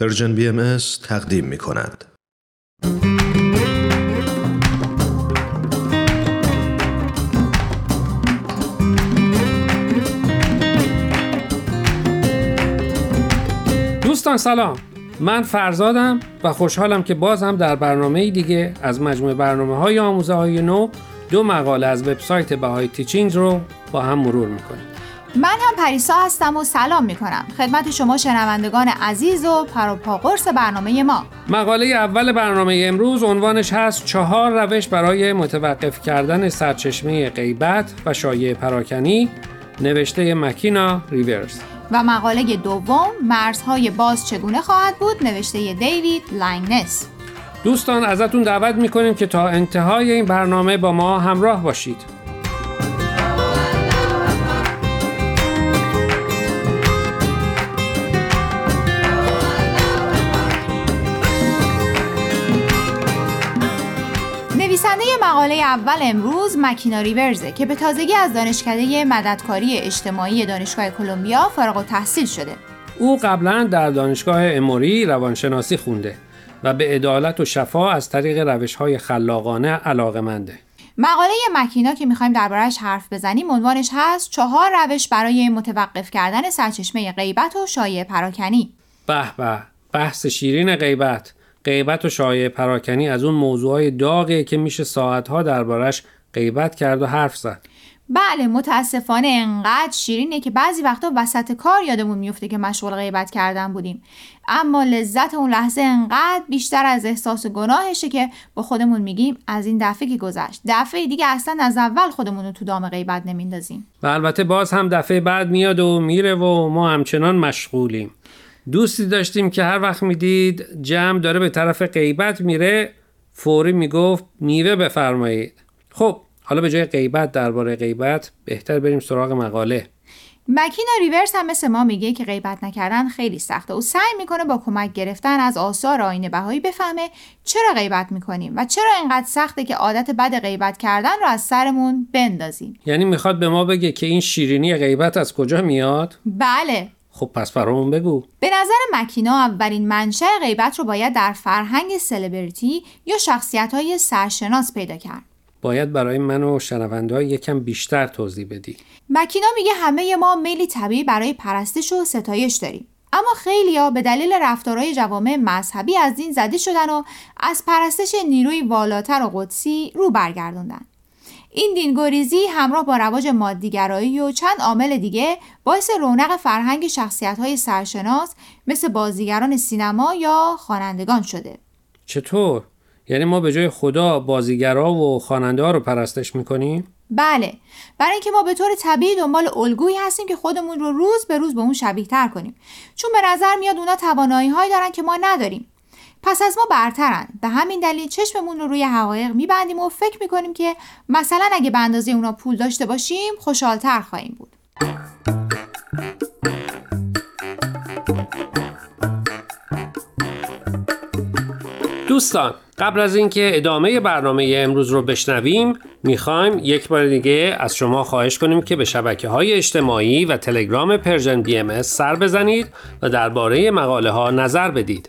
Persian BM تقدیم می کند. دوستان سلام من فرزادم و خوشحالم که باز هم در برنامه دیگه از مجموعه برنامه های آموزه های نو دو مقاله از وبسایت Bahai Teachings رو با هم مرور می‌کنیم من هم پریسا هستم و سلام می کنم خدمت شما شنوندگان عزیز و پروپاقرص برنامه ما. مقاله اول برنامه امروز عنوانش هست چهار روش برای متوقف کردن سرچشمه غیبت و شایع پراکنی. نوشته مکینا ریورز. و مقاله دوم مرزهای باز چگونه خواهد بود؟ نوشته دیوید لینگنس. دوستان ازتون دعوت می‌کنیم که تا انتهای این برنامه با ما همراه باشید. مقاله اول امروز مکینا ریورزه که به تازگی از دانشکده مددکاری اجتماعی دانشگاه کلمبیا فارغ التحصیل شده. او قبلا در دانشگاه اموری روانشناسی خونده و به عدالت و شفا از طریق روش های خلاقانه علاقه منده. مقاله مکینا که می‌خوایم دربارهش حرف بزنیم عنوانش هست چهار روش برای متوقف کردن سرچشمه غیبت و شایع پراکنی. به به بحث شیرین غیبت غیبت و شایع پراکنی از اون موضوعهای داغه که میشه ساعتها دربارش غیبت کرد و حرف زد. بله متاسفانه انقدر شیرینه که بعضی وقتا وسط کار یادمون میفته که مشغول غیبت کردن بودیم. اما لذت اون لحظه انقدر بیشتر از احساس گناهشه که با خودمون میگیم از این دفعه که گذشت. دفعه دیگه اصلا از اول خودمون رو تو دام غیبت نمیندازیم. و البته باز هم دفعه بعد میاد و میره و ما همچنان مشغولیم. دوستی داشتیم که هر وقت می‌دید جمع داره به طرف غیبت میره فوری می‌گفت میوه بفرمایید. خب حالا به جای غیبت درباره غیبت بهتر بریم سراغ مقاله. مکینا ریورس هم مثل ما میگه که غیبت نکردن خیلی سخته و سعی می‌کنه با کمک گرفتن از آثار آینه بهایی بفهمه چرا غیبت می‌کنیم و چرا اینقدر سخته که عادت بد غیبت کردن رو از سرمون بندازیم. یعنی می‌خواد به ما بگه که این شیرینی غیبت از کجا میاد؟ بله. خب پس برامون بگو. به نظر مکینا اولین منشأ غیبت رو باید در فرهنگ سلبریتی یا شخصیت های سرشناس پیدا کرد. باید برای من و شنونده یکم بیشتر توضیح بدی. مکینا میگه همه ما میلی طبیعی برای پرستش و ستایش داریم. اما خیلی ها به دلیل رفتارهای جوامع مذهبی از دین زده شدن و از پرستش نیروی والاتر و قدسی رو برگردوندن. این دینگوریزی همراه با رواج مادیگرایی و چند عامل دیگه باعث رونق فرهنگ شخصیت های سرشناس مثل بازیگران سینما یا خوانندگان شده چطور؟ یعنی ما به جای خدا بازیگرا و خواننده ها رو پرستش می‌کنیم؟ بله برای اینکه ما به طور طبیعی دنبال الگویی هستیم که خودمون رو روز به روز به اون شبیه تر کنیم چون به نظر میاد اونا توانایی هایی دارن که ما نداریم پس از ما برترن. به همین دلیل چشممون رو روی حقایق میبندیم و فکر می‌کنیم که مثلا اگه به اندازه اونا پول داشته باشیم خوشحالتر خواهیم بود. دوستان قبل از اینکه ادامه برنامه امروز رو بشنویم می‌خوایم یک بار دیگه از شما خواهش کنیم که به شبکه های اجتماعی و تلگرام Persian BM سر بزنید و درباره مقاله ها نظر بدید.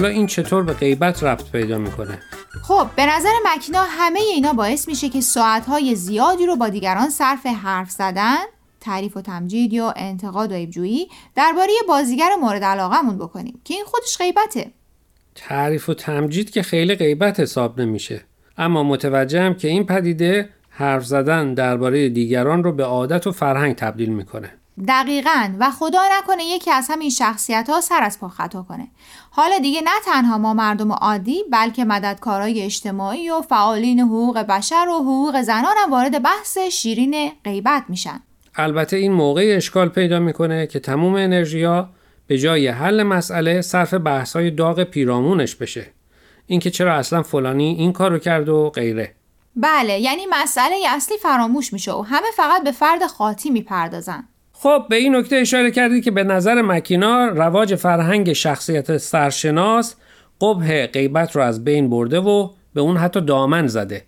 حالا این چطور به غیبت ربط پیدا می‌کنه؟ خب به نظر مکینا همه اینا باعث میشه که ساعتهای زیادی رو با دیگران صرف حرف زدن تعریف و تمجید یا انتقاد و ایبجویی درباره بازیگر مورد علاقهمون بکنیم که این خودش غیبته. تعریف و تمجید که خیلی غیبت حساب نمیشه. اما متوجهم که این پدیده حرف زدن درباره دیگران رو به عادت و فرهنگ تبدیل می‌کنه. دقیقا. و خدا نکنه یکی از همین شخصیت ها سر از پا خطا کنه. حالا دیگه نه تنها ما مردم عادی بلکه مددکارای اجتماعی و فعالین حقوق بشر و حقوق زنان هم وارد بحث شیرین غیبت میشن. البته این موقع اشکال پیدا می‌کنه که تموم انرژیا به جای حل مسئله صرف بحث های داغ پیرامونش بشه. اینکه چرا اصلا فلانی این کارو کرد و غیره. بله یعنی مسئله اصلی فراموش میشه و همه فقط به فرد خاطی می‌پردازن. خب به این نکته اشاره کردی که به نظر مکینا رواج فرهنگ شخصیت سرشناس قبه غیبت رو از بین برده و به اون حتی دامن زده.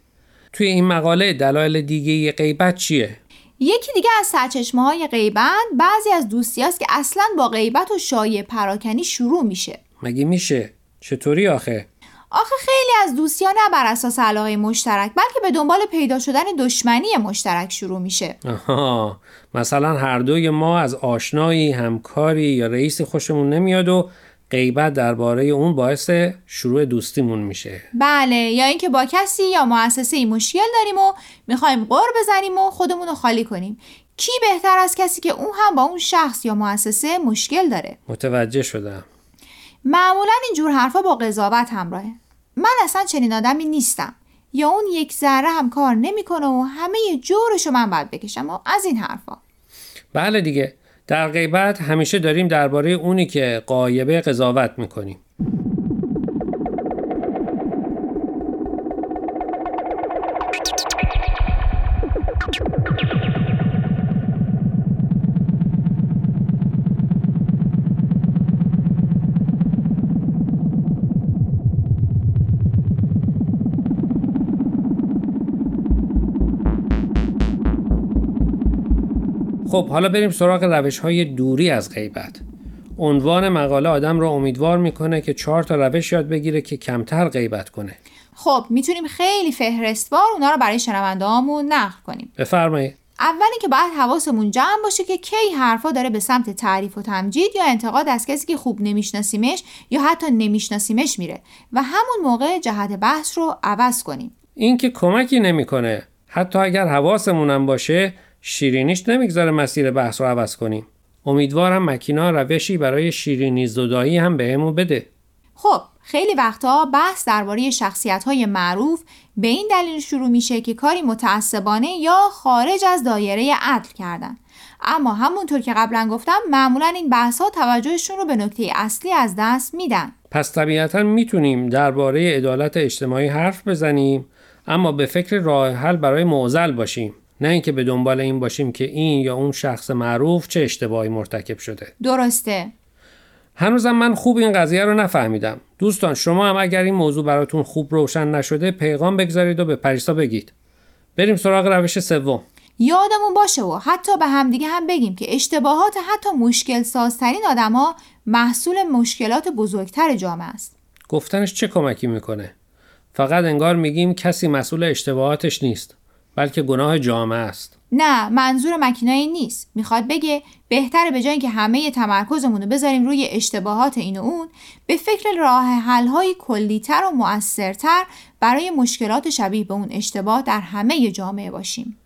توی این مقاله دلایل دیگه غیبت چیه؟ یکی دیگه از سرچشمه های غیبت بعضی از دوستی که اصلا با غیبت و شایع پراکنی شروع میشه. مگه میشه؟ چطوری آخه؟ آخه خیلی از دوستیان نه بر اساس علاقه مشترک بلکه به دنبال پیدا شدن دشمنی مشترک شروع میشه. آها. مثلا هر دوی ما از آشنایی همکاری یا رئیسی خوشمون نمیاد و غیبت درباره اون باعث شروع دوستیمون میشه. بله یا اینکه با کسی یا مؤسسه ای مشکل داریم و می‌خوایم قر بزنیم و خودمون رو خالی کنیم. کی بهتر از کسی که اون هم با اون شخص یا مؤسسه مشکل داره؟ متوجه شدم. معمولا اینجور حرفا با قضاوت همراهه. من اصلا چنین آدمی نیستم. یا اون یک ذره هم کار نمی‌کنه و همه جورشو من باید بکشم و از این حرفا. بله دیگه. در غیبت همیشه داریم درباره اونی که قایبه قضاوت می‌کنیم. خب حالا بریم سراغ روش های دوری از غیبت. عنوان مقاله آدم را امیدوار می‌کنه که چهار تا روش یاد بگیره که کمتر غیبت کنه. خب می‌تونیم خیلی فهرستوار اونا رو برای شنونده نقل کنیم. بفرمایید. اولی که باید حواسمون جمع باشه که کی حرفا داره به سمت تعریف و تمجید یا انتقاد از کسی که خوب نمیشناسیمش یا حتی نمیشناسیمش میره. و همون موقع جهت بحث رو عوض کنیم. این که کمکی نمی‌کنه. حتی اگر حواسمونم باشه شیرینیش نمی‌گذاره مسیر بحث رو عوض کنیم. امیدوارم مکینا روشی برای شیرینی زدایی هم بهمون بده. خب خیلی وقتها بحث درباره شخصیت های معروف به این دلیل شروع میشه که کاری متعصبانه یا خارج از دایره عدل کردن. اما همونطور که قبلا گفتم معمولا این بحث ها توجهشون رو به نکته اصلی از دست میدن. پس طبیعتا می‌تونیم درباره عدالت اجتماعی حرف بزنیم اما به فکر راه حل برای معضل باشیم. نه اینکه به دنبال این باشیم که این یا اون شخص معروف چه اشتباهی مرتکب شده. درسته. هنوزم من خوب این قضیه رو نفهمیدم. دوستان شما هم اگر این موضوع براتون خوب روشن نشده پیغام بگذارید و به پریسا بگید. بریم سراغ روش سوم. یادمون باشه و حتی به همدیگه هم بگیم که اشتباهات حتی مشکل سازترین آدما محصول مشکلات بزرگتر جامعه است. گفتنش چه کمکی می‌کنه؟ فقط انگار میگیم کسی مسئول اشتباهاتش نیست. بلکه گناه جامعه است. نه منظور مکینایی نیست. می‌خواد بگه بهتره به جای که همه تمرکزمون رو بذاریم روی اشتباهات این و اون به فکر راه حل های کلیتر و مؤثرتر برای مشکلات شبیه به اون اشتباه در همه جامعه باشیم.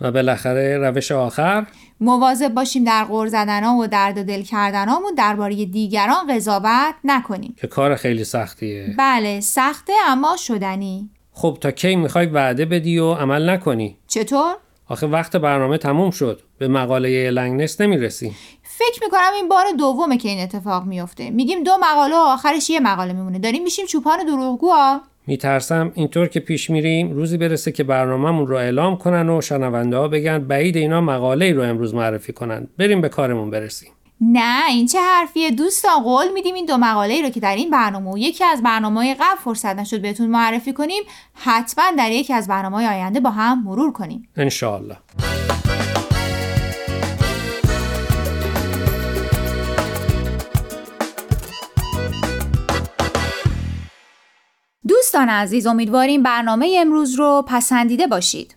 و بالاخره روش آخر؟ مواظب باشیم در غور زدن و درد دل کردنامون درباره دیگران قضاوت نکنیم. که کار خیلی سختیه. بله سخته اما شدنی. خب تا کی می‌خوای وعده بدی و عمل نکنی؟ چطور؟ آخه وقت برنامه تموم شد. به مقاله لنگنس نمی‌رسی. فکر می‌کنم این بار دومه که این اتفاق میفته میگیم دو مقاله و آخرش یه مقاله میمونه. داریم میشیم چوپان دروغگو میترسم اینطور که پیش میریم روزی برسه که برنامهمون رو اعلام کنن و شنونده ها بگن بعید اینا مقاله ای رو امروز معرفی کنن. بریم به کارمون برسیم. نه این چه حرفیه؟ دوستان قول میدیم این دو مقاله ای رو که در این برنامه و یکی از برنامه قبل فرصت نشد بهتون معرفی کنیم حتما در یکی از برنامه آینده با هم مرور کنیم. انشاءالله. دوستان عزیز امیدواریم برنامه امروز رو پسندیده باشید.